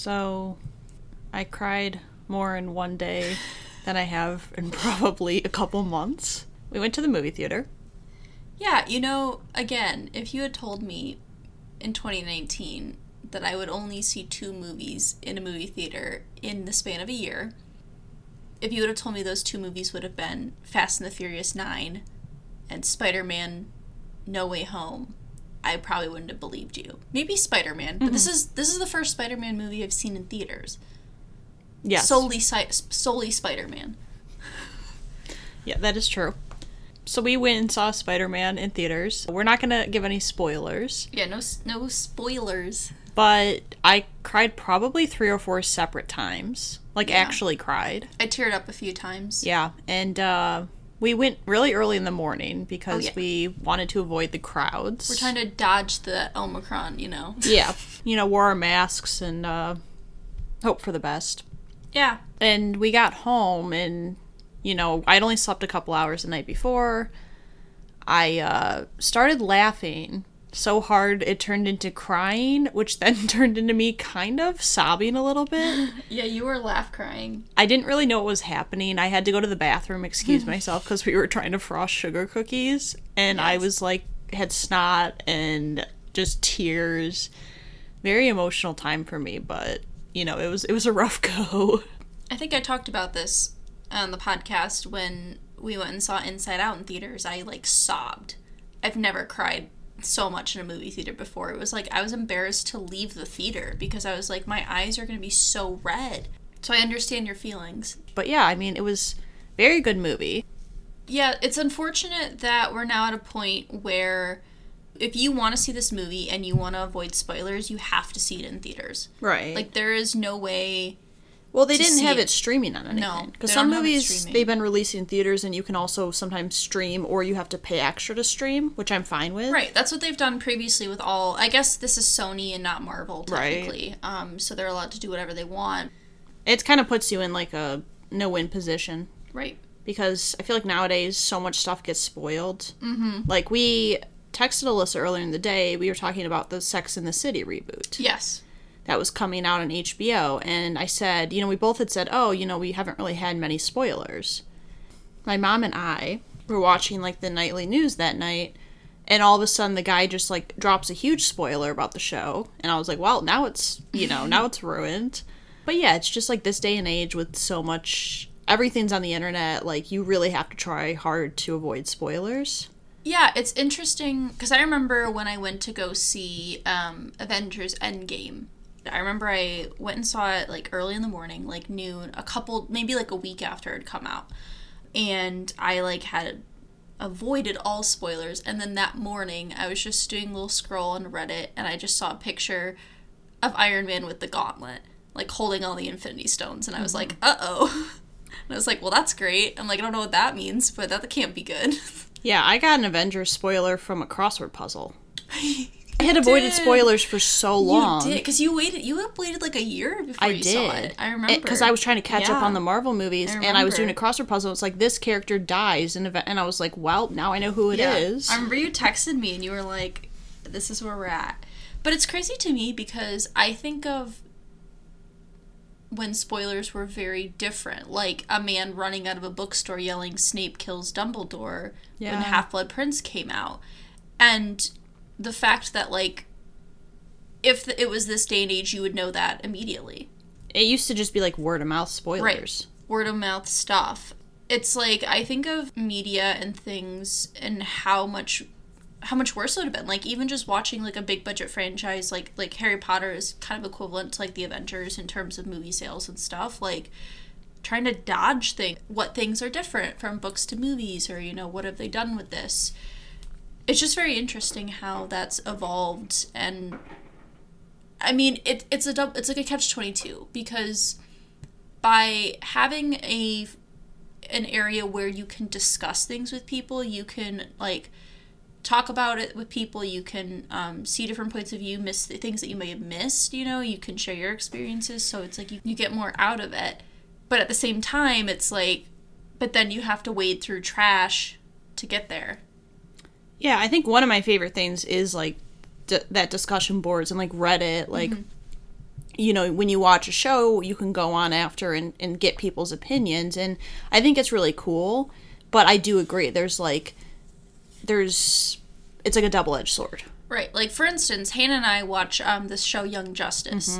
So I cried more in one day than I have in probably a couple months. We went to the movie theater. Yeah, you know, again, if you had told me in 2019 that I would only see two movies in a movie theater in the span of a year, if you would have told me those two movies would have been Fast and the Furious 9 and Spider Man No Way Home, I probably wouldn't have believed you. Maybe Spider Man, but this is this is the first Spider Man movie I've seen in theaters. Yes. Solely solely Spider Man. Yeah, that is true. So we went and saw Spider Man in theaters. We're not going to give any spoilers, Yeah, no no spoilers. but I cried probably three or four separate times. Like, Yeah. actually cried. I teared up a few times. Yeah. And uh, we went really early in the morning because Oh, yeah. we wanted to avoid the crowds. We're trying to dodge the Omicron, you know. Yeah. You know, wore our masks and uh, hope for the best. Yeah. and we got home and you know i'd only slept a couple hours the night before i uh, started laughing so hard it turned into crying which then turned into me kind of sobbing a little bit Yeah, you were laugh crying. i didn't really know what was happening i had to go to the bathroom excuse myself because we were trying to frost sugar cookies and i was like had snot and just tears very emotional time for me but you know it was it was a rough go I think I talked about this on the podcast when we went and saw Inside Out in theaters. I like sobbed. I've never cried so much in a movie theater before. It was like I was embarrassed to leave the theater because I was like my eyes are going to be so red. So I understand your feelings. But yeah, I mean, it was very good movie. Yeah, it's unfortunate that we're now at a point where if you want to see this movie and you want to avoid spoilers, you have to see it in theaters. Right. Like there is no way well, they didn't have it. it streaming on anything. No, because some don't have it movies they've been releasing in theaters, and you can also sometimes stream, or you have to pay extra to stream, which I'm fine with. Right, that's what they've done previously with all. I guess this is Sony and not Marvel Right. technically. Um, so they're allowed to do whatever they want. It kind of puts you in like a no-win position Right. because I feel like nowadays so much stuff gets spoiled. Mm-hmm. Like we texted Alyssa earlier in the day, we were talking about the Sex in the City reboot. Yes. That was coming out on HBO, and I said, you know, we both had said, oh, you know, we haven't really had many spoilers. My mom and I were watching like the nightly news that night, and all of a sudden the guy just like drops a huge spoiler about the show, and I was like, well, now it's, you know, now it's ruined. But yeah, it's just like this day and age with so much everything's on the internet, like you really have to try hard to avoid spoilers. Yeah, it's interesting because I remember when I went to go see um, Avengers Endgame. I remember I went and saw it like early in the morning, like noon, a couple, maybe like a week after it had come out. And I like had avoided all spoilers. And then that morning, I was just doing a little scroll on Reddit and I just saw a picture of Iron Man with the gauntlet, like holding all the Infinity Stones. And I was like, uh oh. And I was like, well, that's great. I'm like, I don't know what that means, but that can't be good. Yeah, I got an Avengers spoiler from a crossword puzzle. I had avoided spoilers for so long. You did because you waited. You waited like a year before I you did. saw it. I remember because I was trying to catch up on the Marvel movies, I and I was doing a crossword puzzle. It's like this character dies in event, and I was like, "Well, now I know who it is." Yeah. I remember you texted me and you were like, "This is where we're at." But it's crazy to me because I think of when spoilers were very different, like a man running out of a bookstore yelling "Snape kills Dumbledore" Yeah. when Half Blood Prince came out, and the fact that like if it was this day and age, you would know that immediately. It used to just be like word of mouth spoilers. Right. Word of mouth stuff. It's like I think of media and things and how much how much worse it would have been. Like even just watching like a big budget franchise like like Harry Potter is kind of equivalent to like the Avengers in terms of movie sales and stuff. Like trying to dodge thing what things are different from books to movies or you know what have they done with this. It's just very interesting how that's evolved and I mean it it's a dou- it's like a catch 22 because by having a an area where you can discuss things with people you can like talk about it with people you can um, see different points of view miss the things that you may have missed you know you can share your experiences so it's like you, you get more out of it. But at the same time it's like but then you have to wade through trash to get there Yeah, I think one of my favorite things is like d- that discussion boards and like Reddit. Like, Mm-hmm. you know, when you watch a show, you can go on after and, and get people's opinions. And I think it's really cool. But I do agree. There's like, there's, it's like a double edged sword. Right. Like for instance, Hannah and I watch um, this show Young Justice.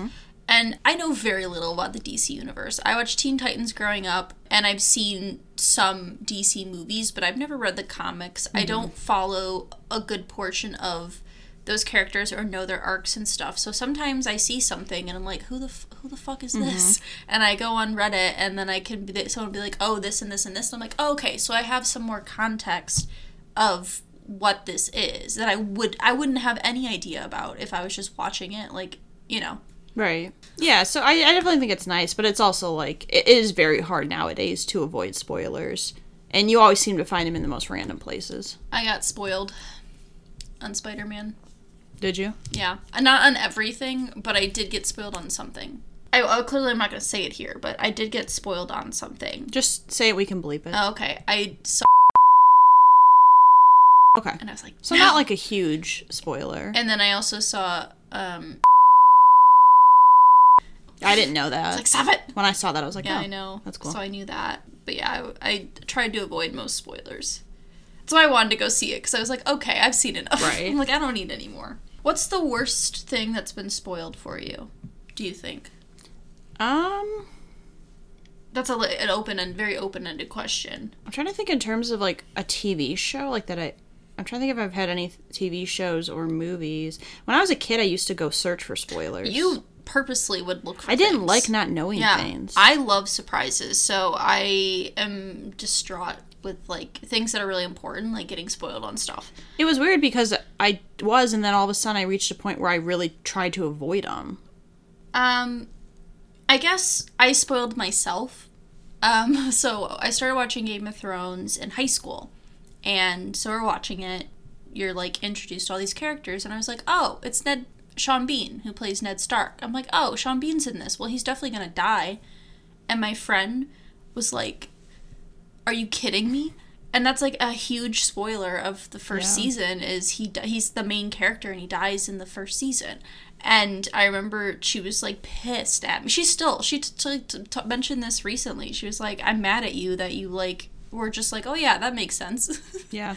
And I know very little about the DC universe. I watched Teen Titans growing up and I've seen some DC movies, but I've never read the comics. I mm-hmm. don't follow a good portion of those characters or know their arcs and stuff. So sometimes I see something and I'm like, who the f- who the fuck is this? Mm-hmm. And I go on Reddit and then I can be someone be like, oh, this and this and this. And I'm like, oh, okay, so I have some more context of what this is that I would I wouldn't have any idea about if I was just watching it. Like you know, Right. Yeah, so I, I definitely think it's nice, but it's also like it is very hard nowadays to avoid spoilers. And you always seem to find them in the most random places. I got spoiled on Spider Man. Did you? Yeah, not on everything, but I did get spoiled on something. I uh, clearly I'm not gonna say it here, but I did get spoiled on something. Just say it, we can bleep it. Oh, okay, I saw okay. and I was like, So no. not like a huge spoiler. And then I also saw um I didn't know that. like stop it. when I saw that, I was like, Yeah, oh, I know. That's cool. So I knew that, but yeah, I, I tried to avoid most spoilers. That's why I wanted to go see it because I was like, okay, I've seen enough. Right. I'm like, I don't need any more. What's the worst thing that's been spoiled for you? Do you think? Um, That's a an open and very open ended question. I'm trying to think in terms of like a TV show, like that I. I'm trying to think if I've had any TV shows or movies. When I was a kid, I used to go search for spoilers. You purposely would look for I didn't things. like not knowing yeah, things. I love surprises, so I am distraught with like things that are really important, like getting spoiled on stuff. It was weird because I was, and then all of a sudden I reached a point where I really tried to avoid them. Um, I guess I spoiled myself. Um, so I started watching Game of Thrones in high school, and so we're watching it. You're like introduced to all these characters, and I was like, oh, it's Ned Sean Bean who plays Ned Stark. I'm like, oh, Sean Bean's in this. Well, he's definitely gonna die. And my friend was like, are you kidding me? And that's like a huge spoiler of the first Yeah. season is he he's the main character and he dies in the first season. And I remember she was like pissed at me. She still she t- t- t- t- mentioned this recently. She was like, "I'm mad at you that you like were just like, oh yeah, that makes sense." Yeah.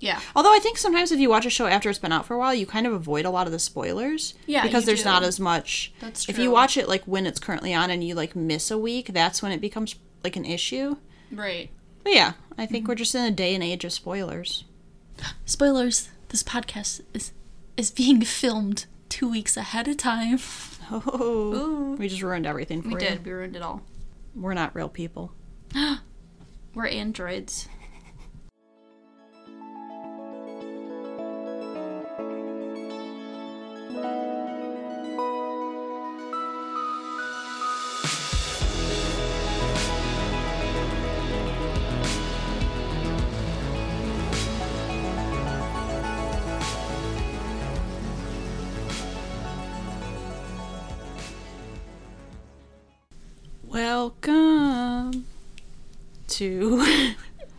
Yeah, Although I think sometimes if you watch a show after it's been out for a while, you kind of avoid a lot of the spoilers. Yeah, Because there's do. not as much. That's true. If you watch it like when it's currently on and you like miss a week, that's when it becomes like an issue. right. But yeah, I think Mm-hmm. we're just in a day and age of spoilers. Spoilers. This podcast is is being filmed two weeks ahead of time. Oh, Ooh. we just ruined everything for We you. did. We ruined it all. We're not real people. We're androids.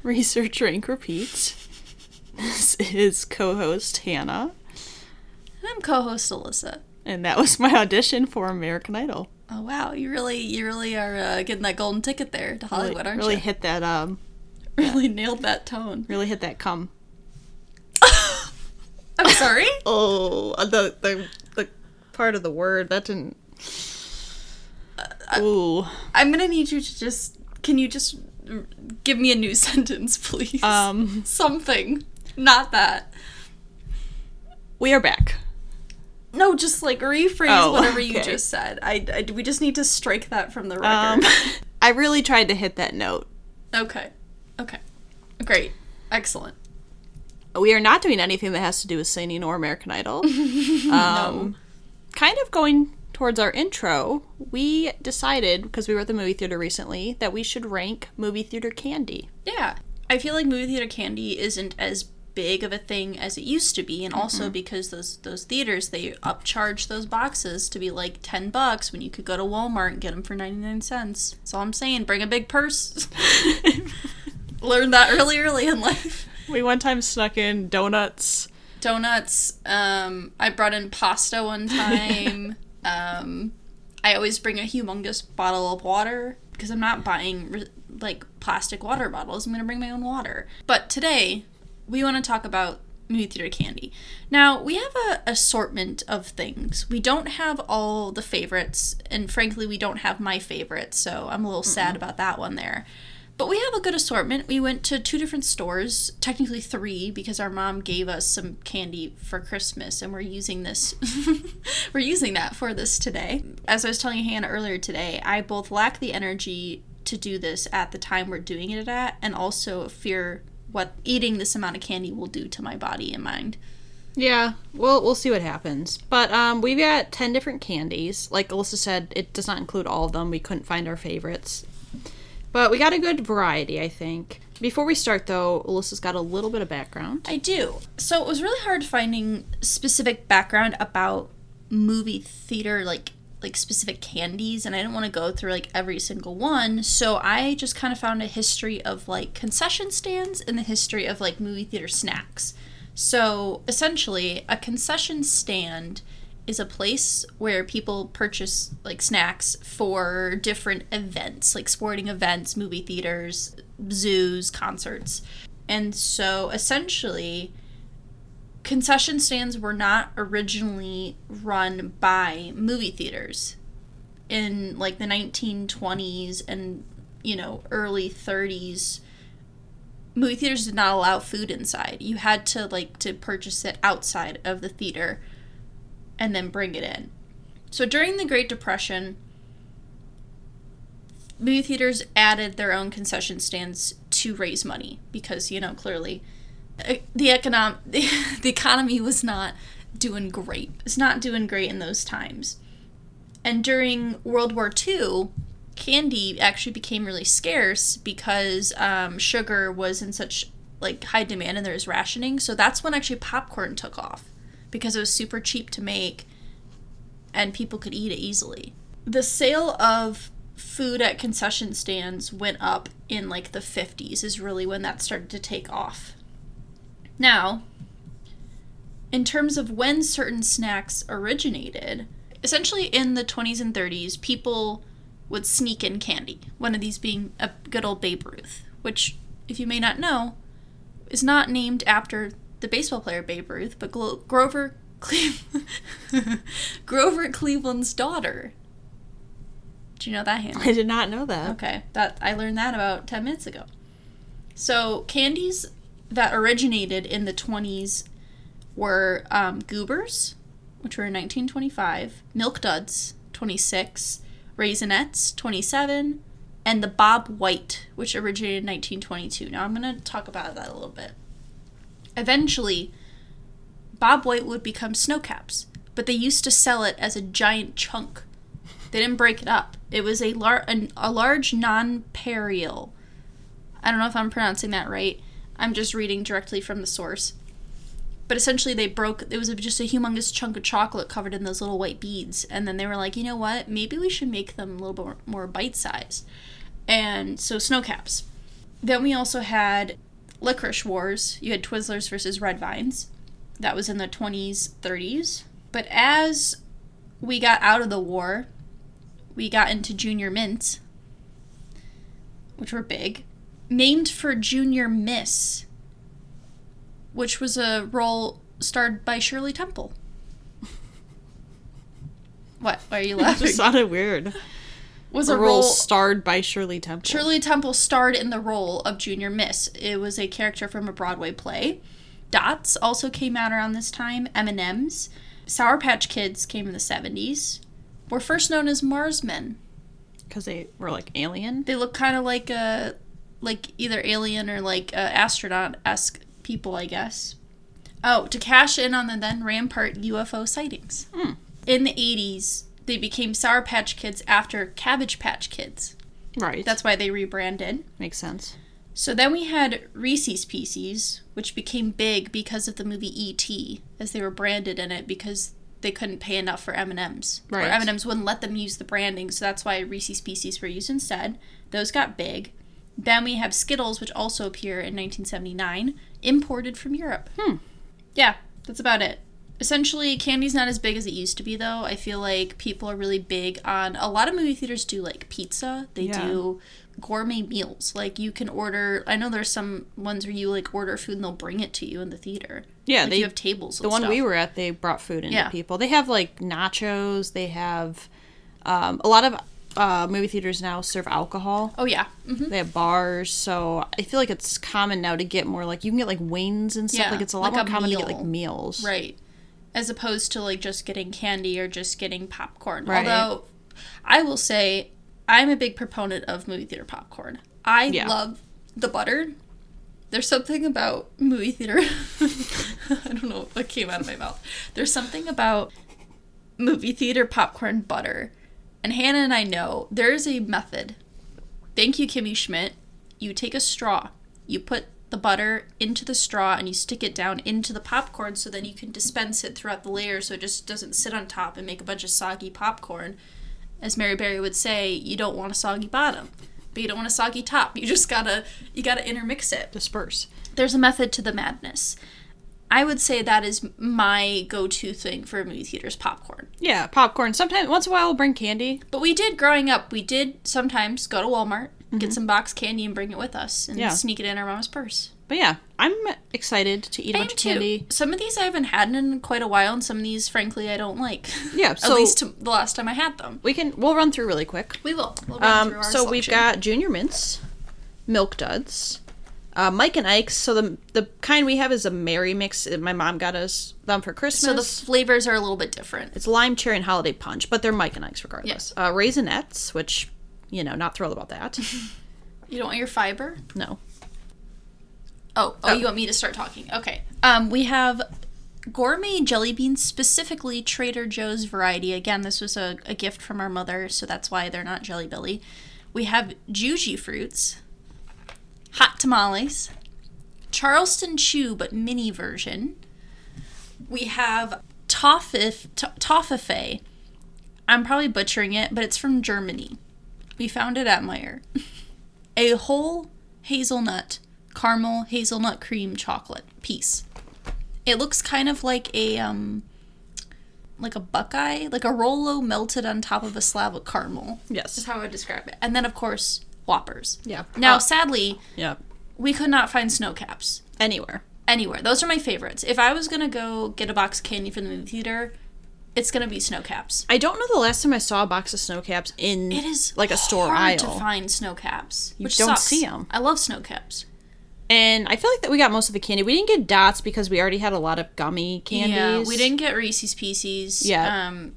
Research Rank Repeat. This is co-host Hannah, And I'm co-host Alyssa. and that was my audition for American Idol. Oh wow, you really, you really are uh, getting that golden ticket there to Really, Hollywood, aren't really you? hit that um, really nailed that tone. really hit that cum. I'm sorry. Oh, the the the part of the word that didn't. Ooh. I'm gonna need you to just. Can you just give me a new sentence, please? Um, Something. Not that. we are back. No, just like rephrase Oh, whatever you okay. just said. I, I- we just need to strike that from the record. Um, I really tried to hit that note. okay. Okay. Great. Excellent. We are not doing anything that has to do with singing or American Idol. Um, Kind of going towards our intro, we decided, because we were at the movie theater recently, that we should rank movie theater candy. Yeah. I feel like movie theater candy isn't as big of a thing as it used to be and also because those those theaters they upcharge those boxes to be like 10 bucks when you could go to Walmart and get them for 99 cents. That's all I'm saying. Bring a big purse. Learned that early early in life. We one time snuck in donuts. Donuts. Um I brought in pasta one time. Um I always bring a humongous bottle of water because I'm not buying like plastic water bottles. I'm going to bring my own water. But today, we want to talk about movie theater candy. Now, we have a assortment of things. We don't have all the favorites, and frankly, we don't have my favorites, so I'm a little sad about that one there. But we have a good assortment. We went to two different stores, technically three, because our mom gave us some candy for Christmas, and we're using this. we're using that for this today. As I was telling Hannah earlier today, I both lack the energy to do this at the time we're doing it at, and also fear what eating this amount of candy will do to my body and mind. Yeah, well, we'll see what happens. But um, we've got 10 different candies. Like Alyssa said, it does not include all of them. We couldn't find our favorites. But we got a good variety, I think. Before we start, though, Alyssa's got a little bit of background. I do. So it was really hard finding specific background about movie theater, like like specific candies, and I didn't want to go through like every single one. So I just kind of found a history of like concession stands and the history of like movie theater snacks. So essentially, a concession stand is a place where people purchase like snacks for different events, like sporting events, movie theaters, zoos, concerts. And so essentially, concession stands were not originally run by movie theaters. In like the 1920s and you know early 30s movie theaters did not allow food inside. You had to like to purchase it outside of the theater and then bring it in so during the great depression movie theaters added their own concession stands to raise money because you know clearly uh, the econom the, economy was not doing great. It's not doing great in those times. And during World War II, candy actually became really scarce because um, sugar was in such like high demand and there was rationing. So that's when actually popcorn took off because it was super cheap to make and people could eat it easily. The sale of food at concession stands went up in like the 50s is really when that started to take off now, in terms of when certain snacks originated, essentially in the 20s and 30s, people would sneak in candy, one of these being a good old Baby Ruth, which, if you may not know, is not named after the baseball player Babe Ruth, but Glo- Grover Cle- Grover Cleveland's daughter. Do you know that, Hannah? I did not know that. Okay, that I learned that about 10 minutes ago. So, candies that originated in the 20s were um, Goobers, which were in 1925, Milk Duds, 26, Raisinets, 27, and the Bob White, which originated in 1922. Now I'm going to talk about that a little bit. Eventually, Bob White would become Snowcaps, but they used to sell it as a giant chunk. They didn't break it up. It was a, lar- a, a large non-perial. I don't know if I'm pronouncing that right I'm just reading directly from the source. But essentially, they broke. It was just a humongous chunk of chocolate covered in those little white beads, and then they were like, you know what? Maybe we should make them a little bit more bite sized. And so snow caps. Then we also had licorice wars. You had Twizzlers versus Red Vines. That was in the 20s, 30s. But as we got out of the war, we got into junior mints, which were big named for Junior Miss, which was a role starred by Shirley Temple. what? Why are you laughing? It sounded weird. Was a, a, role, role starred by Shirley Temple. Shirley Temple starred in the role of Junior Miss. It was a character from a Broadway play. Dots also came out around this time. M&M's. Sour Patch Kids came in the 70s. Were first known as Marsmen. Because they were like alien. They look kind of like a like either alien or like uh, astronaut esque people, I guess. Oh, to cash in on the then rampart UFO sightings. Hmm. In the 80s, they became Sour Patch Kids after Cabbage Patch Kids. Right. That's why they rebranded. makes sense. So then we had Reese's Pieces, which became big because of the movie E.T., as they were branded in it because they couldn't pay enough for M&Ms. Right. Or M&Ms wouldn't let them use the branding, so that's why Reese's Pieces were used instead. Those got big. Then we have Skittles, which also appear in 1979, imported from Europe. Hmm. Yeah, that's about it. Essentially candy's not as big as it used to be though i feel like people are really big on a lot of movie theaters do like pizza they Yeah. do gourmet meals like you can order i know there's some ones where you like order food and they'll bring it to you in the theater Yeah, like they- you have tables The one we were at, they brought food into Yeah. people. They have like nachos. They have um, a lot of uh, movie theaters now serve alcohol. oh yeah hmm They have bars, so I feel like it's common now to get more like you can get like wings and stuff. Yeah, like it's a lot like more a common to get like meals. Right. As opposed to like just getting candy or just getting popcorn. Right. Although I will say I'm a big proponent of movie theater popcorn. I Yeah. love the butter. There's something about movie theater. I don't know what came out of my mouth. There's something about movie theater popcorn butter. And Hannah and I know there is a method. Thank you, Kimmy Schmidt. You take a straw, you put the butter into the straw, and you stick it down into the popcorn so then you can dispense it throughout the layer so it just doesn't sit on top and make a bunch of soggy popcorn. As Mary Berry would say, you don't want a soggy bottom, but you don't want a soggy top. You just gotta you gotta intermix it Disperse. there's a method to the madness. I would say that is my go-to thing for movie theaters popcorn. Yeah, popcorn. Sometimes once in a while we'll bring candy. But we did growing up. We did sometimes go to Walmart, get some box candy, and bring it with us, and Mm-hmm. Yeah. sneak it in our mom's purse. But yeah, I'm excited to eat a I bunch of too. candy. Some of these I haven't had in quite a while, and some of these, frankly, I don't like. Yeah, At least the last time I had them. We can we'll run through really quick. We will. We'll run Um, our so we've got Junior Mints, Milk Duds, uh, Mike and Ike's. So the the kind we have is a Merry Mix. My mom got us them for Christmas. So the flavors are a little bit different. it's lime, cherry, and holiday punch, but they're Mike and Ike's regardless. Uh, Raisinets, which you know, not thrilled about that. You don't want your fiber? no. Oh, oh, you want me to start talking? Okay. Um, we have gourmet jelly beans, specifically Trader Joe's variety. Again, this was a, a gift from our mother, so that's why they're not Jelly Belly. We have Jujyfruits, hot tamales, Charleston Chew, but mini version. We have Toffif, to- Toffefe. I'm probably butchering it, but it's from Germany. We found it at Meijer. a whole hazelnut caramel hazelnut cream chocolate piece. It looks kind of like a um like a buckeye, like a Rolo melted on top of a slab of caramel. Yes. Is how I would describe it. And then of course, Whoppers. Yeah. Now, Uh, sadly, yeah. we could not find snow caps Anywhere. anywhere. Those are my favorites. If I was gonna go get a box of candy from the movie theater, it's gonna be snow caps. I don't know the last time I saw a box of snow caps in It is like a store hard aisle. to find snow caps. You which don't sucks. see 'em. I love snow caps. And I feel like that we got most of the candy. We didn't get dots because we already had a lot of gummy candies. Yeah, we didn't get Reese's Pieces. Yeah. Um,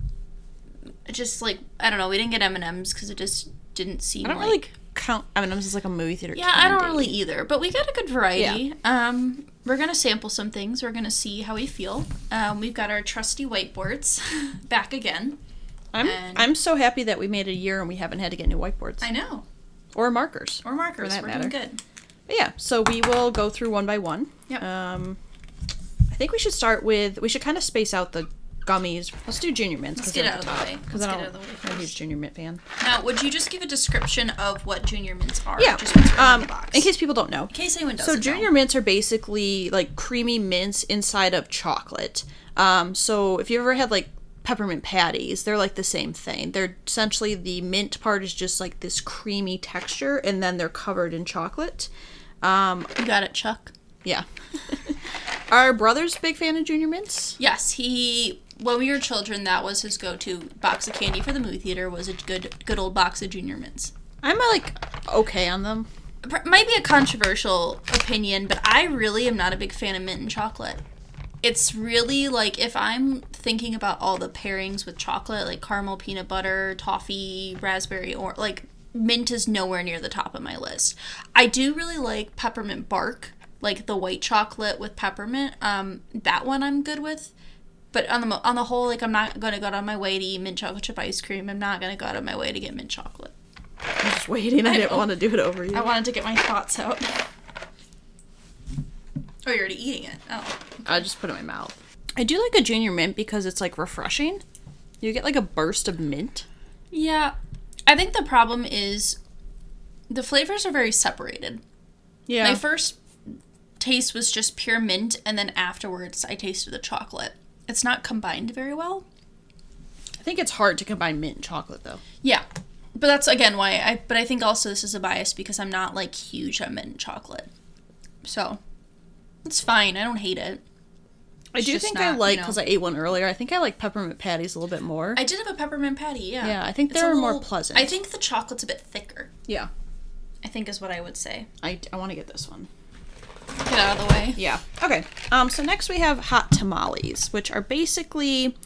just like I don't know, we didn't get M and M's because it just didn't seem I don't like. really count M&M's as like a movie theater. yeah, I don't really either. But we got a good variety. Um, we're gonna sample some things. We're gonna see how we feel. Um, we've got our trusty whiteboards back again. I'm and- I'm so happy that we made a year and we haven't had to get new whiteboards I know. or markers. Or markers. that we're matter. doing good. But yeah, so we will go through one by one. Yep. Um, I think we should start with we should kind of space out the gummies. Let's do Junior Mints. Let's get out of the way. Because I don't. out of the way I'm a huge. Junior Mint fan. Now, would you just give a description of what Junior Mints are? Yeah. Just Um, in the box. in case people don't know, in case anyone So doesn't junior know. mints are basically like creamy mints inside of chocolate. Um, so if you ever had like peppermint patties, they're like the same thing. They're essentially the mint part is just like this creamy texture, and then they're covered in chocolate. Um, You got it, Chuck. yeah. Our brother's a big fan of junior mints. Yes, he. When we were children, that was his go-to box of candy for the movie theater. Was a good, good old box of Junior Mints. I'm like okay on them. Might be a controversial opinion, but I really am not a big fan of mint and chocolate. It's really like if I'm thinking about all the pairings with chocolate, like caramel, peanut butter, toffee, raspberry, or like mint is nowhere near the top of my list. I do really like peppermint bark, like the white chocolate with peppermint. Um, that one I'm good with. But on the on the whole, like I'm not gonna go out of my way to eat mint chocolate chip ice cream. I'm not gonna go out of my way to get mint chocolate. I'm just waiting. I, didn't want to do it over you. I wanted to get my thoughts out. Oh, you're already eating it. Oh. I just put it in my mouth. I do like a junior mint because it's like refreshing. You get like a burst of mint. Yeah. I think the problem is the flavors are very separated. Yeah. My first taste was just pure mint, and then afterwards I tasted the chocolate. It's not combined very well. I think it's hard to combine mint and chocolate though. Yeah. But that's again why I but I think also this is a bias because I'm not like huge on mint chocolate. So it's fine. I don't hate it. I do think not, I you like know- because I ate one earlier. I think I like peppermint patties a little bit more. I did have a peppermint patty, yeah. Yeah, I think they're more pleasant. I think the chocolate's a bit thicker. yeah, I think is what I would say. I, I want to get this one. Get out of the way. Yeah. Okay. Um. So next we have hot tamales, which are basically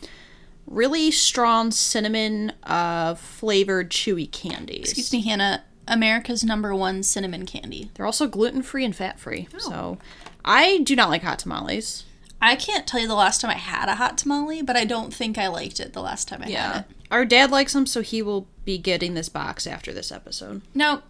really strong cinnamon uh flavored chewy candies. Excuse me, Hannah. America's number one cinnamon candy. They're also gluten free and fat free. So I do not like hot tamales. I can't tell you the last time I had a hot tamale, but I don't think I liked it the last time I had it. Our dad likes them, so he will be getting this box after this episode. Now,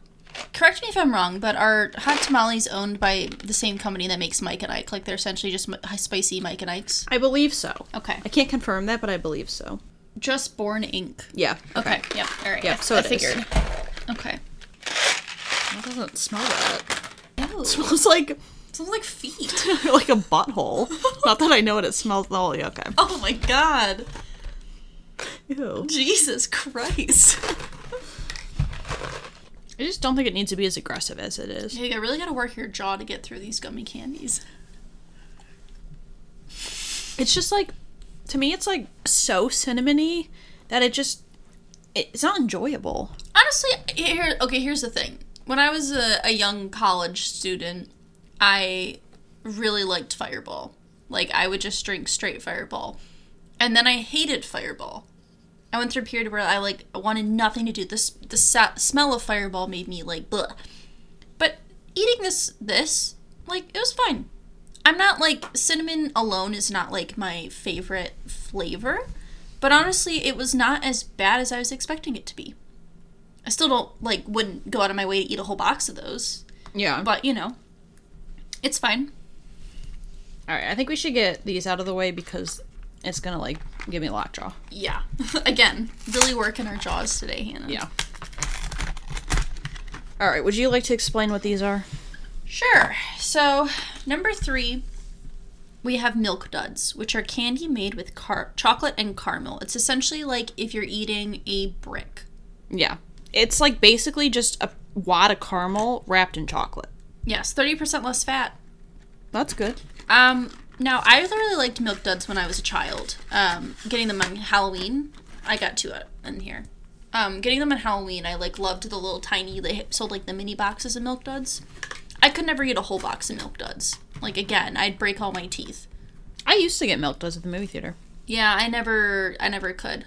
correct me if I'm wrong, but are hot tamales owned by the same company that makes Mike and Ike? Like they're essentially just spicy Mike and Ike's? I believe so. Okay. I can't confirm that, but I believe so. Just Born Inc. Yeah. Okay. Yep. All right. Yep, I- so I it is. figured. Okay. It doesn't smell that. Ew. It smells like smells like feet. like a butthole. Not that I know what it smells. Oh, yeah, okay. oh my god. Ew. Jesus Christ. I just don't think it needs to be as aggressive as it is. Hey, I really gotta work your jaw to get through these gummy candies. It's just like, to me, it's like so cinnamony that it just, it's not enjoyable. Honestly, here okay, here's the thing. When I was a, a young college student, I really liked Fireball. Like I would just drink straight Fireball. And then I hated Fireball. I went through a period where I like wanted nothing to do. This the sa- smell of Fireball made me like bleh. But eating this this like it was fine. I'm not like cinnamon alone is not like my favorite flavor, but honestly, it was not as bad as I was expecting it to be. I still don't like wouldn't go out of my way to eat a whole box of those, Yeah. but you know, it's fine. All right, I think we should get these out of the way because it's gonna like give me a lockjaw. Yeah. Again, really working our jaws today, Hannah. Yeah. All right, would you like to explain what these are? Sure. So, number three, we have Milk Duds, which are candy made with car- chocolate and caramel. It's essentially like if you're eating a brick. Yeah. It's like basically just a wad of caramel wrapped in chocolate. Yes, 30% less fat. That's good. Um, now, I really liked Milk Duds when I was a child. Um, getting them on Halloween, I got two in here. Um, getting them on Halloween, I like loved the little tiny. They sold like the mini boxes of Milk Duds. I could never eat a whole box of Milk Duds. Like again, I'd break all my teeth. I used to get milk duds at the movie theater. Yeah, I never, I never could.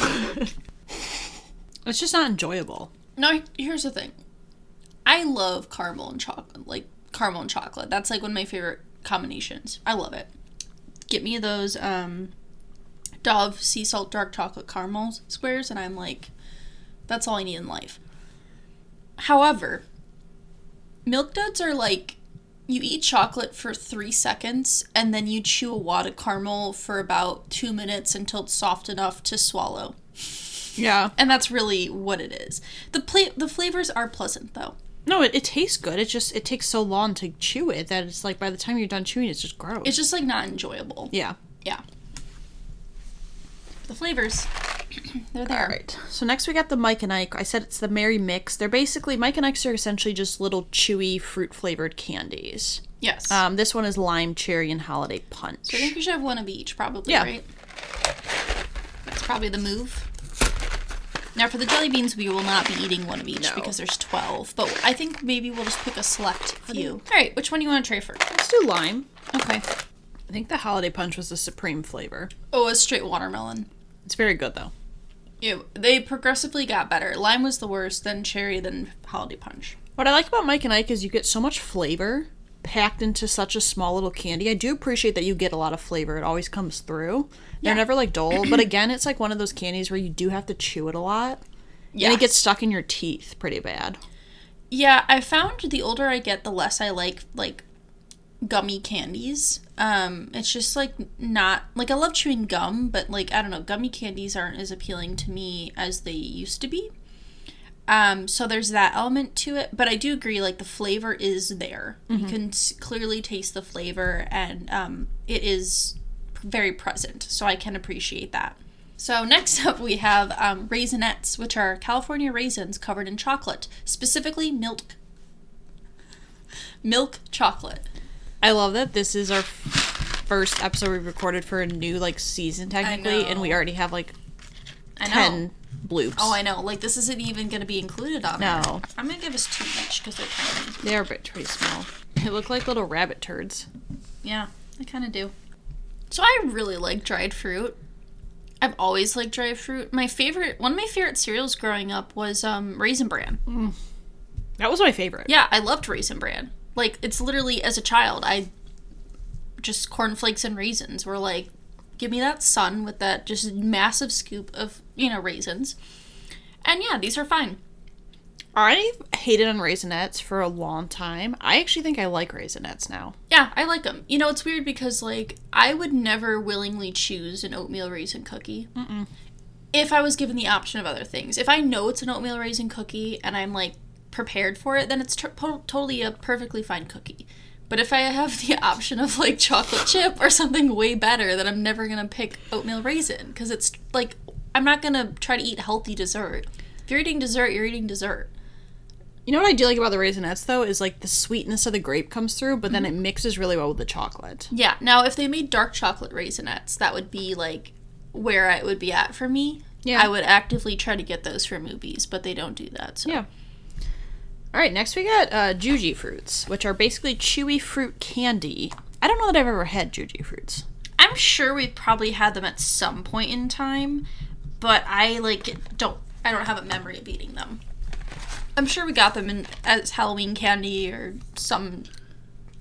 It's just not enjoyable. No, here's the thing. I love caramel and chocolate, like caramel and chocolate. That's like one of my favorite combinations. I love it. Get me those um Dove sea salt dark chocolate caramel squares and I'm like that's all I need in life. However, milk duds are like you eat chocolate for 3 seconds and then you chew a wad of caramel for about 2 minutes until it's soft enough to swallow. Yeah. And that's really what it is. The pla- the flavors are pleasant though. No, it, it tastes good. It just it takes so long to chew it that it's like by the time you're done chewing, it's just gross. It's just like not enjoyable. yeah. Yeah. The flavors, they're there. All right. So next we got the Mike and Ike. I said it's the Merry Mix. They're basically Mike and Ike's are essentially just little chewy fruit flavored candies. Yes. Um, this one is lime, cherry, and holiday punch. so I think we should have one of each, probably. Yeah. Right. That's probably the move. Now for the jelly beans, we will not be eating one of each No. because there's twelve. But I think maybe we'll just pick a select few. All right. Which one do you want to try first? Let's do lime. Okay. I think the holiday punch was the supreme flavor. Oh, a straight watermelon. It's very good though. Yeah, They progressively got better. Lime was the worst, then cherry, then holiday punch. What I like about Mike and Ike is you get so much flavor packed into such a small little candy. I do appreciate that you get a lot of flavor. It always comes through. They're Yeah. never like dull, but again, it's like one of those candies where you do have to chew it a lot. And it gets stuck in your teeth pretty bad. Yeah, I found the older I get, the less I like like gummy candies. Um, it's just like not like I love chewing gum, but like I don't know, gummy candies aren't as appealing to me as they used to be. Um, so there's that element to it, but I do agree like the flavor is there. You can s- clearly taste the flavor, and um, it is very present, so I can appreciate that. So next up we have um, Raisinets, which are California raisins covered in chocolate, specifically milk. Milk chocolate. I love that this is our first episode we recorded for a new like season technically, and we already have like ten bloops. Oh, I know. Like this isn't even going to be included on No. there. I'm going to give us two each because they're tiny. They are a bit pretty small. They look like little rabbit turds. Yeah, I kind of do. So I really like dried fruit. I've always liked dried fruit. My favorite, one of my favorite cereals growing up was um, Raisin Bran. That was my favorite. Yeah, I loved Raisin Bran. Like it's literally as a child, I just cornflakes and raisins were like, give me that sun with that just massive scoop of you know raisins. And yeah, these are fine. I hated on raisinets for a long time. I actually think I like raisinets now. Yeah, I like them. You know, it's weird because like I would never willingly choose an oatmeal raisin cookie. If I was given the option of other things, if I know it's an oatmeal raisin cookie and I'm like prepared for it, then it's t- to- totally a perfectly fine cookie. But if I have the option of like chocolate chip or something way better, then I'm never gonna pick oatmeal raisin because it's like I'm not gonna try to eat healthy dessert. If you're eating dessert, you're eating dessert. You know what I do like about the raisinets though is like the sweetness of the grape comes through, but then it mixes really well with the chocolate. Yeah. Now, if they made dark chocolate raisinets, that would be like where it would be at for me. Yeah. I would actively try to get those for movies, but they don't do that. So Yeah. All right, next we got uh, Jujyfruits, which are basically chewy fruit candy. I don't know that I've ever had Jujyfruits. I'm sure we've probably had them at some point in time, but I like don't. I don't have a memory of eating them. I'm sure we got them in as Halloween candy or some.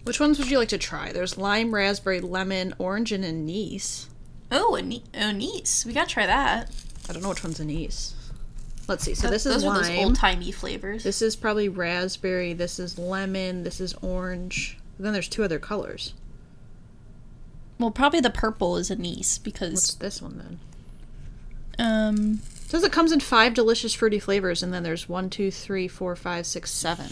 Which ones would you like to try? There's lime, raspberry, lemon, orange, and anise. Oh, ane- anise. We gotta try that. I don't know which one's anise. Let's see. So this those is are those lime. old timey flavors. This is probably raspberry. This is lemon. This is orange. then there's two other colors. well, probably the purple is anise because. What's this one then? Um It says it comes in five delicious fruity flavors, and then there's one, two, three, four, five, six, seven.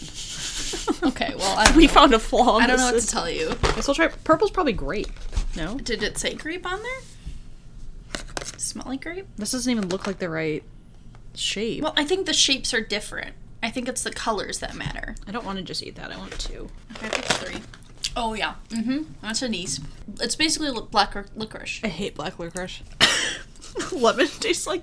Okay, well, I we know. found a flaw. I don't know what to tell you. Guess we'll try. Purple's probably grape. No, Did it say grape on there? Smell like grape? this doesn't even look like the right shape. Well, I think the shapes are different. I think it's the colors that matter. I don't want to just eat that. I want two. Okay, I picked three. Oh yeah. Mm-hmm. That's anise. It's basically black licorice. I hate black licorice. Lemon tastes like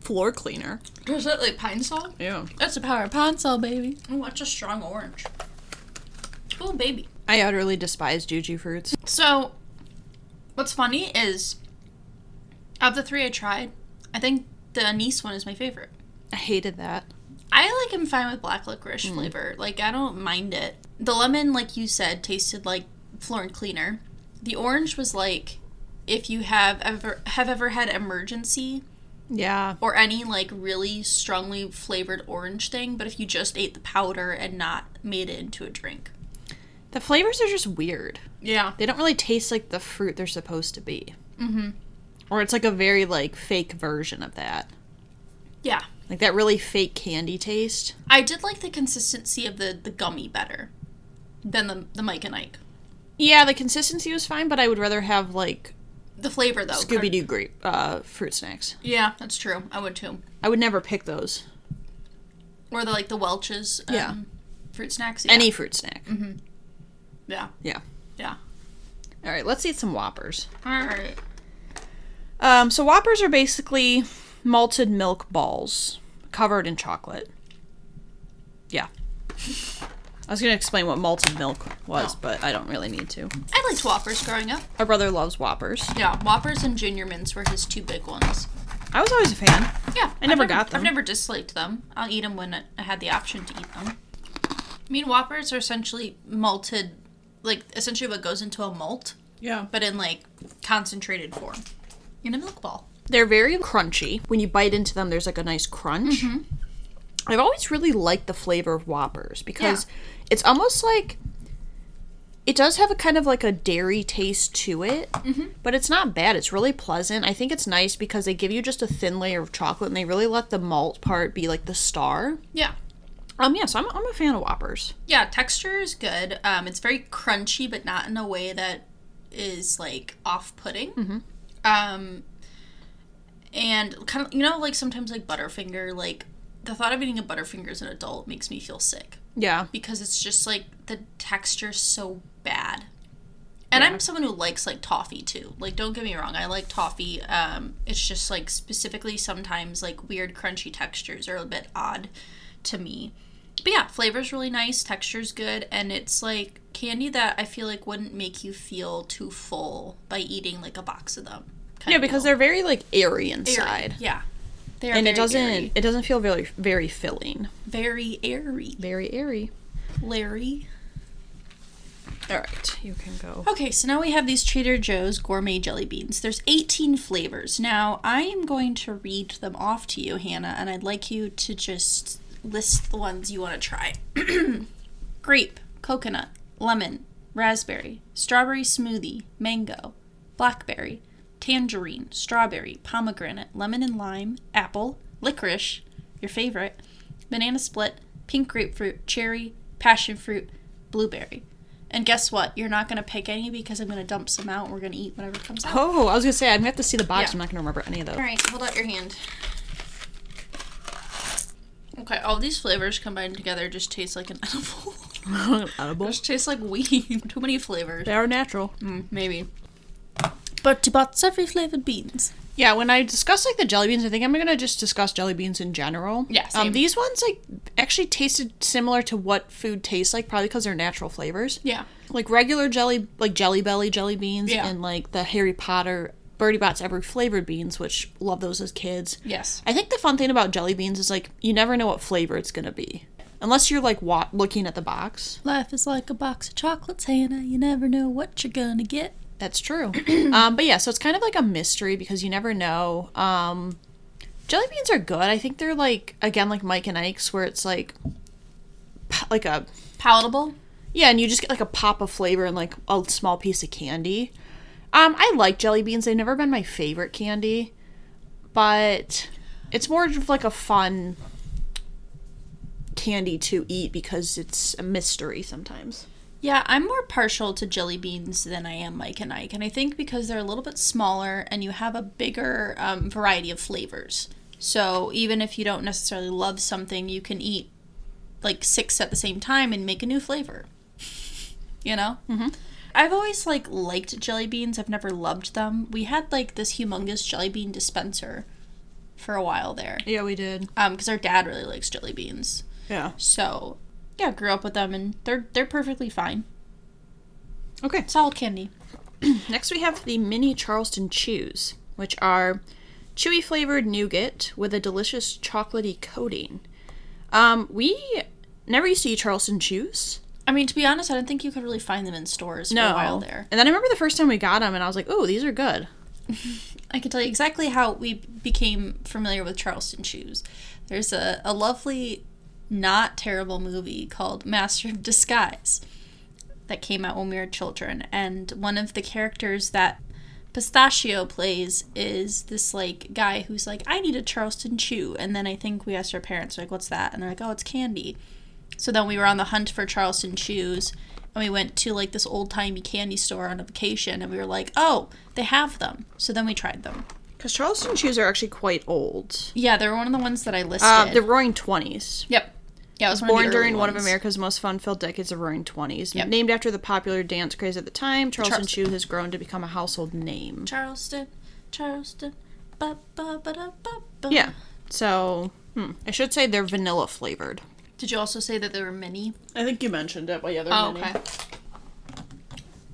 floor cleaner. Is that like Pine-Sol? Yeah. That's the power of Pine-Sol, baby. Oh, that's a strong orange. Oh, baby. I utterly despise Jujyfruits. So, what's funny is, of the three I tried, I think the anise one is my favorite. I hated that. I like am fine with black licorice mm. flavor. Like I don't mind it. The lemon, like you said, tasted like floor and cleaner. The orange was like if you have ever have ever had Emergen-C Yeah. or any like really strongly flavored orange thing, but if you just ate the powder and not made it into a drink. The flavors are just weird. Yeah. They don't really taste like the fruit they're supposed to be. Mm-hmm. Or it's like a very like fake version of that. Yeah. Like that really fake candy taste. I did like the consistency of the the gummy better than the the Mike and Ike. Yeah, the consistency was fine, but I would rather have like The flavor though. Scooby Doo grape uh, fruit snacks. Yeah, that's true. I would too. I would never pick those. Or the like the Welch's um, Yeah. fruit snacks. Yeah. Any fruit snack. Mm-hmm. Yeah. Yeah. Yeah. All right, let's eat some Whoppers. All right. Um, so Whoppers are basically malted milk balls covered in chocolate. Yeah. I was gonna explain what malted milk was, Oh. but I don't really need to. I liked Whoppers growing up. My brother loves Whoppers. Yeah, Whoppers and Junior Mints were his two big ones. I was always a fan. Yeah, I never I've got them. I've never disliked them. I'll eat them when I had the option to eat them. I mean, Whoppers are essentially malted, like essentially what goes into a malt, Yeah. but in like concentrated form, in a milk ball. They're very crunchy. When you bite into them, there's like a nice crunch. Mm-hmm. I've always really liked the flavor of Whoppers because it's almost like it does have a kind of like a dairy taste to it, but it's not bad. It's really pleasant. I think it's nice because they give you just a thin layer of chocolate and they really let the malt part be like the star. Yeah. Um, yes, I'm, I'm a fan of Whoppers. Yeah, texture is good. Um, it's very crunchy, but not in a way that is like off-putting. Mm-hmm. Um, and kind of you know like sometimes like Butterfinger, like the thought of eating a Butterfinger as an adult makes me feel sick Yeah. because it's just like the texture's so bad. And Yeah. I'm someone who likes like toffee too. Like don't get me wrong, I like toffee. Um it's just like specifically sometimes like weird crunchy textures are a bit odd to me. But yeah, flavor's really nice, texture's good, and it's like candy that I feel like wouldn't make you feel too full by eating like a box of them. Yeah, because they're very like airy Airy. inside. Yeah. They And it doesn't airy. it doesn't feel very very filling. very airy. Very airy. Larry. All right, you can go. Okay, so now we have these Trader Joe's gourmet jelly beans. There's 18 flavors. Now, I am going to read them off to you, Hannah, and I'd like you to just list the ones you want to try. Grape, coconut, lemon, raspberry, strawberry smoothie, mango, blackberry, tangerine, strawberry, pomegranate, lemon and lime, apple, licorice, your favorite, banana split, pink grapefruit, cherry, passion fruit, blueberry. And guess what? You're not going to pick any because I'm going to dump some out and we're going to eat whatever comes out. Oh, I was gonna say I'm gonna have to see the box. Yeah. I'm not gonna remember any of those. All right, hold out your hand. Okay, all these flavors combined together just taste like an edible. Edible. just tastes like weed. Too many flavors. They are natural. Mm, maybe. But about every flavored beans. Yeah, when I discuss like the jelly beans, I think I'm gonna just discuss jelly beans in general. Yeah, same. Um, these ones like actually tasted similar to what food tastes like, probably because they're natural flavors. Yeah. Like regular jelly, like Jelly Belly jelly beans, Yeah. and like the Harry Potter Bertie Bott's every flavored beans, which love those as kids. Yes. I think the fun thing about jelly beans is like you never know what flavor it's gonna be, unless you're like wa- looking at the box. Life is like a box of chocolates, Hannah. You never know what you're gonna get. That's true. um, but yeah, so it's kind of like a mystery because you never know. Um, jelly beans are good. I think they're like again like Mike and Ike's, where it's like like a Palatable. yeah, and you just get like a pop of flavor and like a small piece of candy. Um, I like jelly beans. They've never been my favorite candy, but it's more of like a fun candy to eat because it's a mystery sometimes. Yeah, I'm more partial to jelly beans than I am Mike and Ike, and I think because they're a little bit smaller and you have a bigger um, variety of flavors. So even if you don't necessarily love something, you can eat like six at the same time and make a new flavor. You know. Mm-hmm. I've always like liked jelly beans. I've never loved them. We had like this humongous jelly bean dispenser for a while there, Yeah, we did. um, because our dad really likes jelly beans. Yeah. So yeah, grew up with them and they're they're perfectly fine. Okay. Solid candy. Next, we have the mini Charleston Chews, which are chewy flavored nougat with a delicious chocolatey coating. Um, we never used to eat Charleston Chews. I mean, to be honest, I don't think you could really find them in stores for a while there. And then I remember the first time we got them, and I was like, "Oh, these are good." I can tell you exactly how we became familiar with Charleston Chews. There's a, a lovely, not terrible movie called Master of Disguise that came out when we were children. And one of the characters that Pistachio plays is this like guy who's like, I need a Charleston Chew. And then I think we asked our parents, like, what's that? And they're like, oh, it's candy. So then we were on the hunt for Charleston Chews. And we went to like this old timey candy store on a vacation, and we were like, "Oh, they have them." So then we tried them. Because Charleston Chews are actually quite old. Yeah, they're one of the ones that I listed. Uh, the Roaring Twenties. yep. Yeah, it was one Born of the during early one of. America's most fun-filled decades of Roaring Twenties, Yep. named after the popular dance craze at the time, Charleston Charleston. Chew has grown to become a household name. Charleston, Charleston. Ba, ba, ba, da, ba, ba. Yeah. So, hmm, I should say they're vanilla flavored. Did you also say that there were many? I think you mentioned it, but yeah, they're Oh, mini. okay.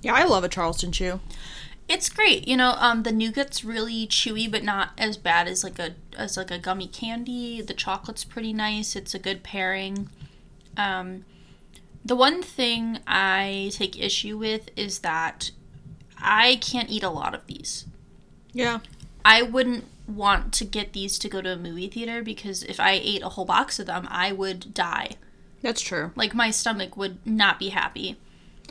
Yeah, I love a Charleston Chew. It's great. You know, um, the nougat's really chewy, but not as bad as like a as like a gummy candy. The chocolate's pretty nice. It's a good pairing. Um, the one thing I take issue with is that I can't eat a lot of these. Yeah. I wouldn't want to get these to go to a movie theater because if I ate a whole box of them, I would die. That's true. Like my stomach would not be happy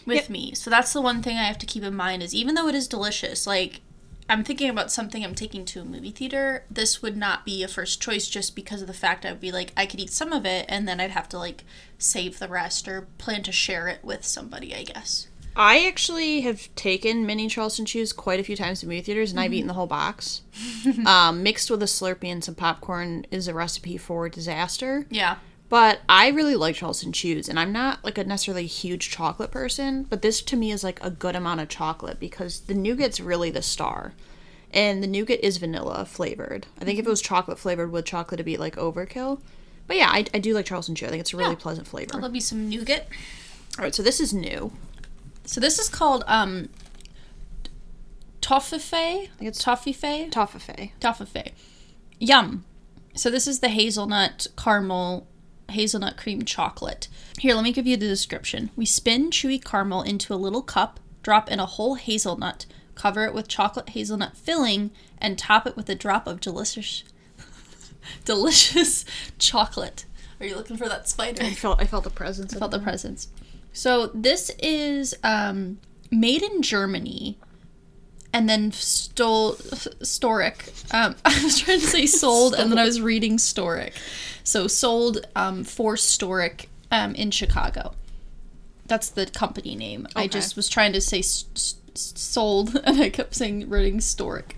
with Yeah. me. So that's the one thing I have to keep in mind is even though it is delicious, like I'm thinking about something I'm taking to a movie theater, this would not be a first choice just because of the fact I would be like I could eat some of it and then I'd have to like save the rest or plan to share it with somebody, I guess. I actually have taken mini Charleston chews quite a few times to movie theaters, and I've eaten the whole box. um, mixed with a Slurpee and some popcorn is a recipe for disaster. Yeah. But I really like Charleston chews, and I'm not like a necessarily huge chocolate person, but this to me is like a good amount of chocolate because the nougat's really the star. And the nougat is vanilla flavored. I think if it was chocolate flavored with chocolate, it'd be like overkill. But yeah, I, I do like Charleston chew. I think it's a really Yeah. pleasant flavor. I love you some nougat. All right, so this is new. So this is called um toffee. I think it's- toffee. Fay? Toffee. Fay. Toffee. Fay. Yum. So this is the hazelnut caramel hazelnut cream chocolate. Here, let me give you the description. We spin chewy caramel into a little cup, drop in a whole hazelnut, cover it with chocolate hazelnut filling, and top it with a drop of delicious delicious chocolate. Are you looking for that spider? I felt I felt the presence. I felt the presence. So this is um, made in Germany, and then stole Storic. Um, I was trying to say sold, and then I was reading Storic. So sold um, for Storic um, in Chicago. That's the company name. I just was trying to say s- s- sold, and I kept saying reading Storic.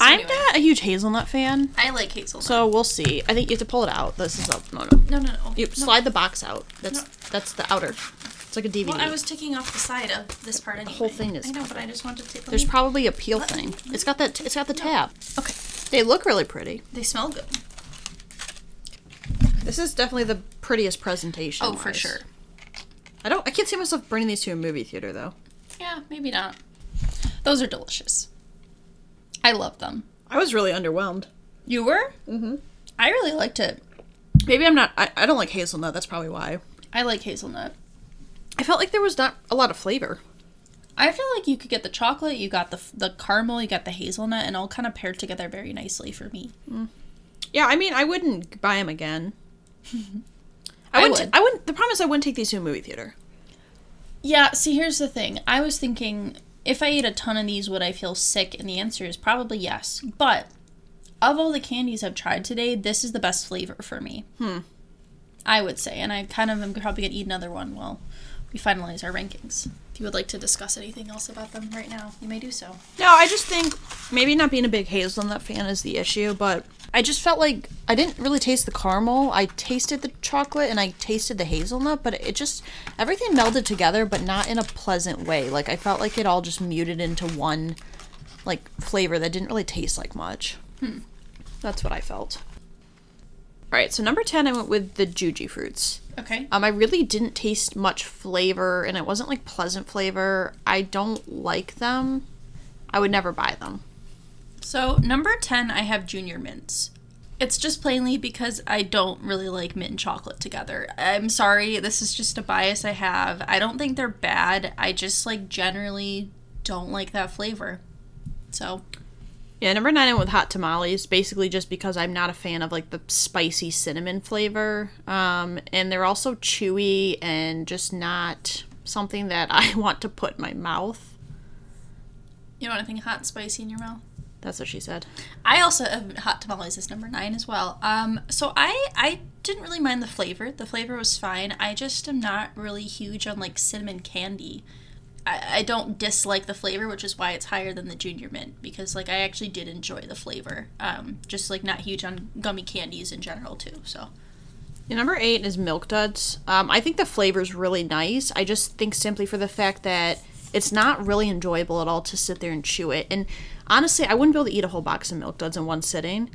So I'm anyway, not a huge hazelnut fan, I like hazelnut. so we'll see. I think you have to pull it out. This is up. No, no. no, no, no. You no. slide the box out. That's No. that's the outer. It's like a DVD. Well, I was taking off the side of this part anyway. The whole thing is I know, but I just wanted to take. There's probably a peel thing. It's got that. It's got the tab. okay. They look really pretty. They smell good. This is definitely the prettiest presentation. Oh, for sure. I don't. I can't see myself bringing these to a movie theater though. Yeah, maybe not. Those are delicious. I love them. I was really underwhelmed. You were? Mm-hmm. I really liked it. Maybe I'm not. I, I don't like hazelnut. That's probably why. I like hazelnut. I felt like there was not a lot of flavor. I feel like you could get the chocolate, you got the the caramel, you got the hazelnut, and all kind of paired together very nicely for me. Yeah, I mean, I wouldn't buy them again. I I wouldn't. would. I wouldn't. The problem is, I wouldn't take these to a movie theater. Yeah, see, here's the thing. I was thinking if I ate a ton of these, would I feel sick? And the answer is probably yes. But of all the candies I've tried today, this is the best flavor for me. Hmm. I would say. And I kind of am probably going to eat another one while we finalize our rankings. If you would like to discuss anything else about them right now, you may do so. No, I just think maybe not being a big hazelnut fan is the issue, but I just felt like I didn't really taste the caramel. I tasted the chocolate and I tasted the hazelnut, but it just everything melded together, but not in a pleasant way. Like I felt like it all just muted into one like flavor that didn't really taste like much. Hmm. That's what I felt. All right, so number 10 I went with the Jujyfruits. Okay. Um, I really didn't taste much flavor, and it wasn't like pleasant flavor. I don't like them. I would never buy them. So, number 10, I have Junior Mints. It's just plainly because I don't really like mint and chocolate together. I'm sorry, this is just a bias I have. I don't think they're bad. I just like generally don't like that flavor. So, Yeah, number nine I went with hot tamales, basically just because I'm not a fan of like the spicy cinnamon flavor. Um, and they're also chewy and just not something that I want to put in my mouth. you don't want anything hot and spicy in your mouth? That's what she said. I also have hot tamales as number nine as well. Um, so I I didn't really mind the flavor. The flavor was fine. I just am not really huge on like cinnamon candy. I, I don't dislike the flavor, which is why it's higher than the junior mint because like I actually did enjoy the flavor. Um, just like not huge on gummy candies in general too. So number eight is Milk Duds. Um, I think the flavor is really nice. I just think simply for the fact that it's not really enjoyable at all to sit there and chew it. And honestly, I wouldn't be able to eat a whole box of Milk Duds in one sitting.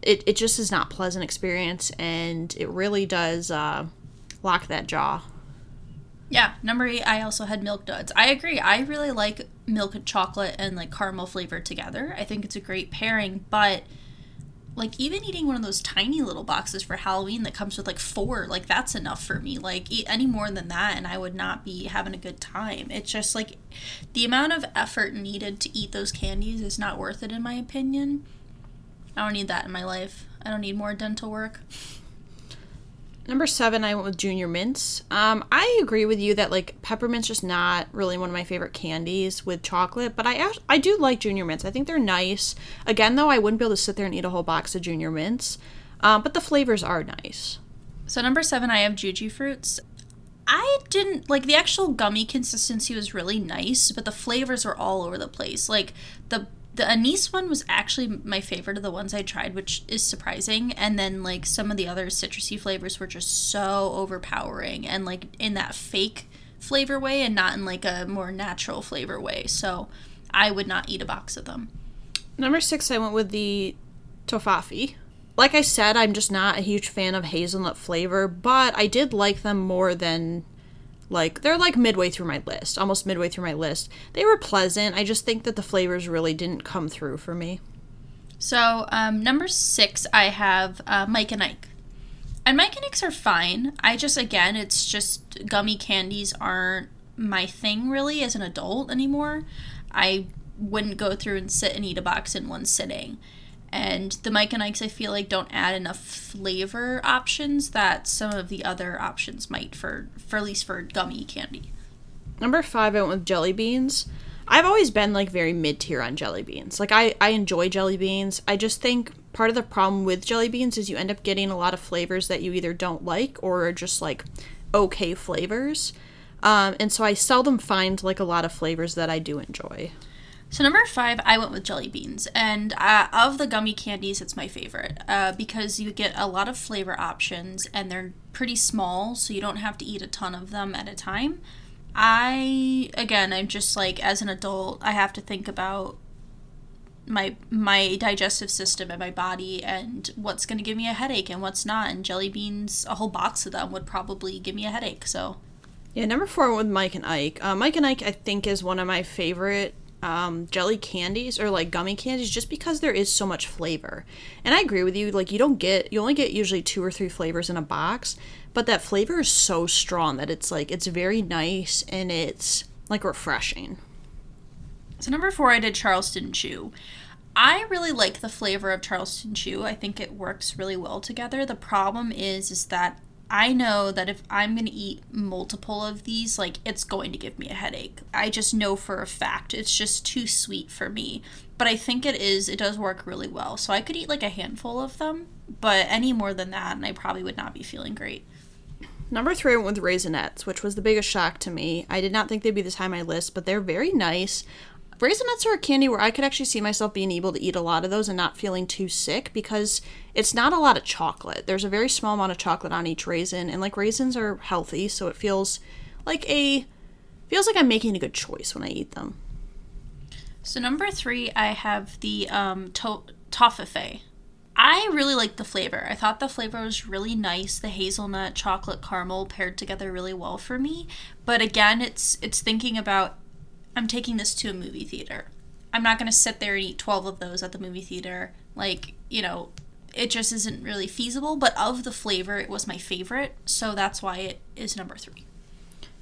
It, it just is not pleasant experience, and it really does uh, lock that jaw. Yeah, number eight. I also had milk duds. I agree. I really like milk and chocolate and like caramel flavor together. I think it's a great pairing, but like even eating one of those tiny little boxes for Halloween that comes with like four, like that's enough for me. Like eat any more than that and I would not be having a good time. It's just like the amount of effort needed to eat those candies is not worth it in my opinion. I don't need that in my life. I don't need more dental work. Number seven, I went with Junior Mints. Um, I agree with you that like peppermint's just not really one of my favorite candies with chocolate, but I I do like Junior Mints. I think they're nice. Again, though, I wouldn't be able to sit there and eat a whole box of Junior Mints, um, but the flavors are nice. So number seven, I have Jujyfruits. I didn't like the actual gummy consistency was really nice, but the flavors were all over the place. Like the the anise one was actually my favorite of the ones I tried, which is surprising. And then like some of the other citrusy flavors were just so overpowering and like in that fake flavor way and not in like a more natural flavor way. So I would not eat a box of them. Number six, I went with the toffee. Like I said, I'm just not a huge fan of hazelnut flavor, but I did like them more than like they're like midway through my list, almost midway through my list. They were pleasant. I just think that the flavors really didn't come through for me. So um, number six, I have uh, Mike and Ike. And Mike and Ike's are fine. I just again, it's just gummy candies aren't my thing really as an adult anymore. I wouldn't go through and sit and eat a box in one sitting. And the Mike and Ike's, I feel like, don't add enough flavor options that some of the other options might for, for at least for gummy candy. Number five, I went with jelly beans. I've always been like very mid tier on jelly beans. Like I, I enjoy jelly beans. I just think part of the problem with jelly beans is you end up getting a lot of flavors that you either don't like or are just like okay flavors. Um, and so I seldom find like a lot of flavors that I do enjoy. So number five, I went with jelly beans, and uh, of the gummy candies, it's my favorite uh, because you get a lot of flavor options, and they're pretty small, so you don't have to eat a ton of them at a time. I again, I'm just like as an adult, I have to think about my my digestive system and my body and what's going to give me a headache and what's not. And jelly beans, a whole box of them would probably give me a headache. So. Yeah, number four with Mike and Ike. Uh, Mike and Ike, I think, is one of my favorite um, jelly candies or like gummy candies just because there is so much flavor. And I agree with you, like you don't get you only get usually two or three flavors in a box, but that flavor is so strong that it's like it's very nice and it's like refreshing. So number 4 I did Charleston Chew. I really like the flavor of Charleston Chew. I think it works really well together. The problem is is that I know that if I'm going to eat multiple of these, like it's going to give me a headache. I just know for a fact it's just too sweet for me. But I think it is, it does work really well. So I could eat like a handful of them, but any more than that, and I probably would not be feeling great. Number three, went with Raisinets, which was the biggest shock to me. I did not think they'd be this high on my list, but they're very nice. Raisinets are a candy where I could actually see myself being able to eat a lot of those and not feeling too sick because it's not a lot of chocolate. There's a very small amount of chocolate on each raisin, and like raisins are healthy, so it feels like a feels like I'm making a good choice when I eat them. So number three, I have the um, to- toffee. I really like the flavor. I thought the flavor was really nice. The hazelnut chocolate caramel paired together really well for me. But again, it's it's thinking about I'm taking this to a movie theater. I'm not going to sit there and eat 12 of those at the movie theater. Like, you know, it just isn't really feasible. But of the flavor, it was my favorite. So that's why it is number three.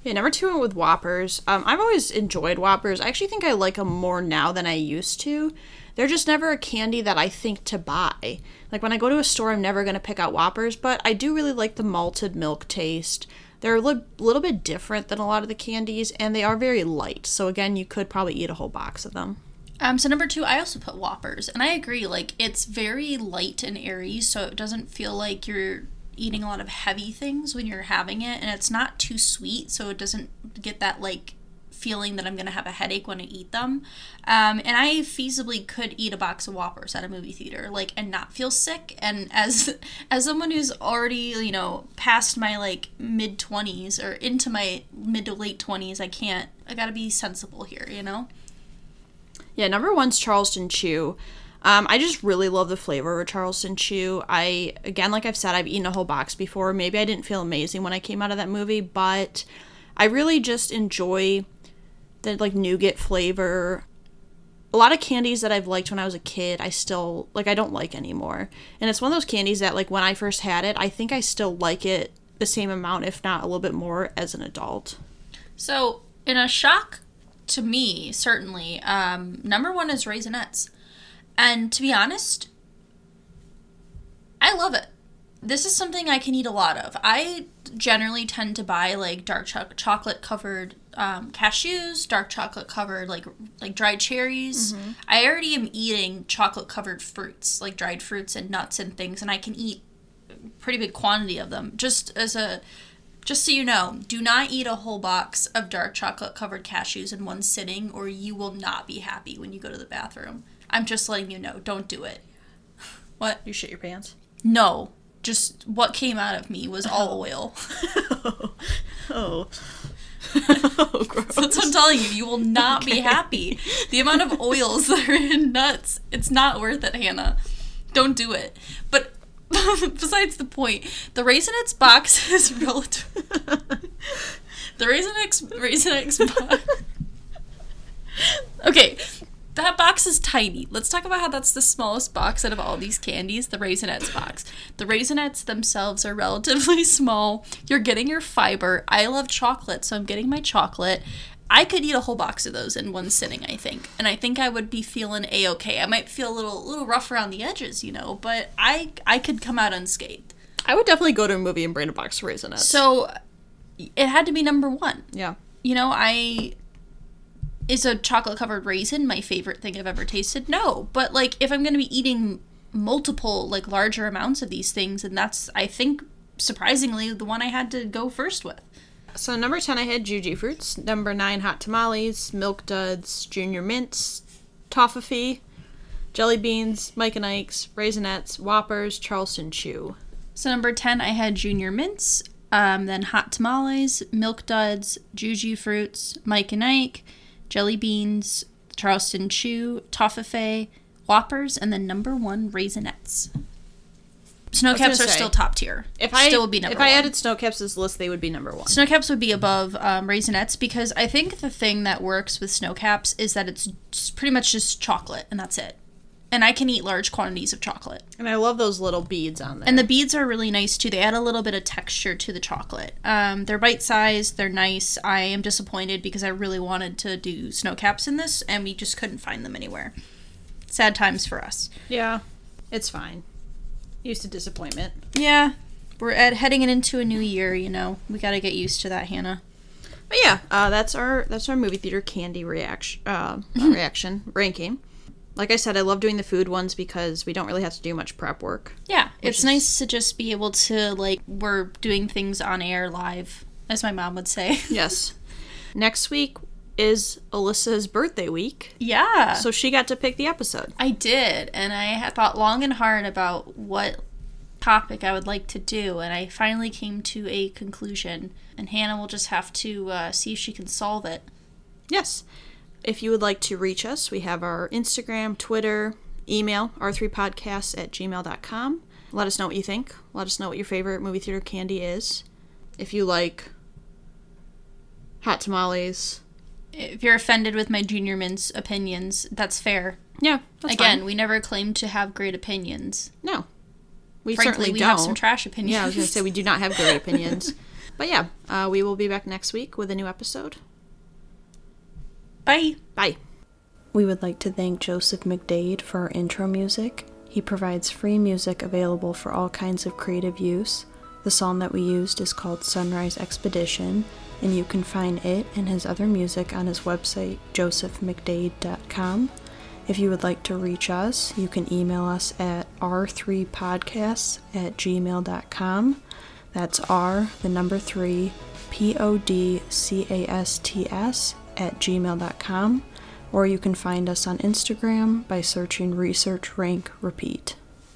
Yeah, number two with Whoppers. Um, I've always enjoyed Whoppers. I actually think I like them more now than I used to. They're just never a candy that I think to buy. Like when I go to a store, I'm never going to pick out Whoppers, but I do really like the malted milk taste. They're a li- little bit different than a lot of the candies, and they are very light. So again, you could probably eat a whole box of them. Um, so number two, I also put Whoppers, and I agree. Like it's very light and airy, so it doesn't feel like you're eating a lot of heavy things when you're having it, and it's not too sweet, so it doesn't get that like feeling that I'm going to have a headache when I eat them. Um, and I feasibly could eat a box of Whoppers at a movie theater, like, and not feel sick. And as as someone who's already, you know, past my like mid twenties or into my mid to late twenties, I can't. I got to be sensible here, you know. Yeah, number one's Charleston Chew. Um, I just really love the flavor of Charleston Chew. I again, like I've said, I've eaten a whole box before. Maybe I didn't feel amazing when I came out of that movie, but I really just enjoy the like nougat flavor. A lot of candies that I've liked when I was a kid, I still like I don't like anymore. And it's one of those candies that like when I first had it, I think I still like it the same amount if not a little bit more as an adult. So, in a shock to me, certainly, um, number one is Raisinets. And to be honest, I love it. This is something I can eat a lot of. I generally tend to buy like dark cho- chocolate covered um, cashews, dark chocolate covered like like dried cherries. Mm-hmm. I already am eating chocolate covered fruits, like dried fruits and nuts and things, and I can eat pretty big quantity of them just as a Just so you know, do not eat a whole box of dark chocolate covered cashews in one sitting, or you will not be happy when you go to the bathroom. I'm just letting you know. Don't do it. What? You shit your pants. No. Just what came out of me was all oil. oh. oh, gross. Oh, That's what I'm telling you. You will not be happy. The amount of oils that are in nuts, it's not worth it, Hannah. Don't do it. But besides the point, the Raisinets box is relative. the Raisinets Raisinets box. Okay, that box is tiny. Let's talk about how that's the smallest box out of all these candies, the Raisinets box. The Raisinets themselves are relatively small. You're getting your fiber. I love chocolate, so I'm getting my chocolate. I could eat a whole box of those in one sitting, I think. And I think I would be feeling a okay. I might feel a little little rough around the edges, you know, but I I could come out unscathed. I would definitely go to a movie and bring a box of Raisinets. So it had to be number 1 yeah. you know, I is a chocolate covered raisin my favorite thing I've ever tasted? No, but like if I'm going to be eating multiple like larger amounts of these things and that's I think surprisingly the one I had to go first with. So number ten, I had Jujyfruits. Number nine, hot tamales, milk duds, junior mints, toffee, jelly beans, Mike and Ike's, raisinets, whoppers, Charleston chew. So number 10 I had junior mints, um, then hot tamales, milk duds, Jujyfruits, Mike and Ike, jelly beans, Charleston chew, toffee, whoppers, and then number 1 raisinets. Snow caps are say, still top tier. If I still would be number one. if I added snow caps to this list, they would be number one. Snow caps would be above um, raisinets because I think the thing that works with snow caps is that it's pretty much just chocolate and that's it. And I can eat large quantities of chocolate. And I love those little beads on there. And the beads are really nice too. They add a little bit of texture to the chocolate. Um, they're bite sized, they're nice. I am disappointed because I really wanted to do snow caps in this and we just couldn't find them anywhere. Sad times for us. yeah, it's fine. Used to disappointment. Yeah, we're at, heading into a new year, you know. We got to get used to that, Hannah. But yeah, uh, that's our that's our movie theater candy reaction uh, reaction ranking. Like I said, I love doing the food ones because we don't really have to do much prep work. Yeah, it's is- nice to just be able to like we're doing things on air live, as my mom would say. Yes. Next week is Alyssa's birthday week, yeah. so she got to pick the episode. I did, and I had thought long and hard about what topic I would like to do, and I finally came to a conclusion. And Hannah will just have to uh, see if she can solve it. Yes. If you would like to reach us, we have our Instagram, Twitter, email, r3podcasts at gmail.com. Let us know what you think. Let us know what your favorite movie theater candy is. If you like hot tamales. If you're offended with my junior mints opinions, that's fair. Yeah, that's Again, fine. we never claimed to have great opinions. no. We Frankly, certainly we don't. have some trash opinions. Yeah, I was going to say we do not have great opinions. But yeah, uh, we will be back next week with a new episode. Bye. Bye. We would like to thank Joseph McDade for our intro music. He provides free music available for all kinds of creative use. The song that we used is called Sunrise Expedition, and you can find it and his other music on his website, josephmcdade.com. If you would like to reach us, you can email us at r3podcasts at gmail.com. That's R, the number 3, P O D C A S T S at gmail.com. Or you can find us on Instagram by searching Research Rank Repeat.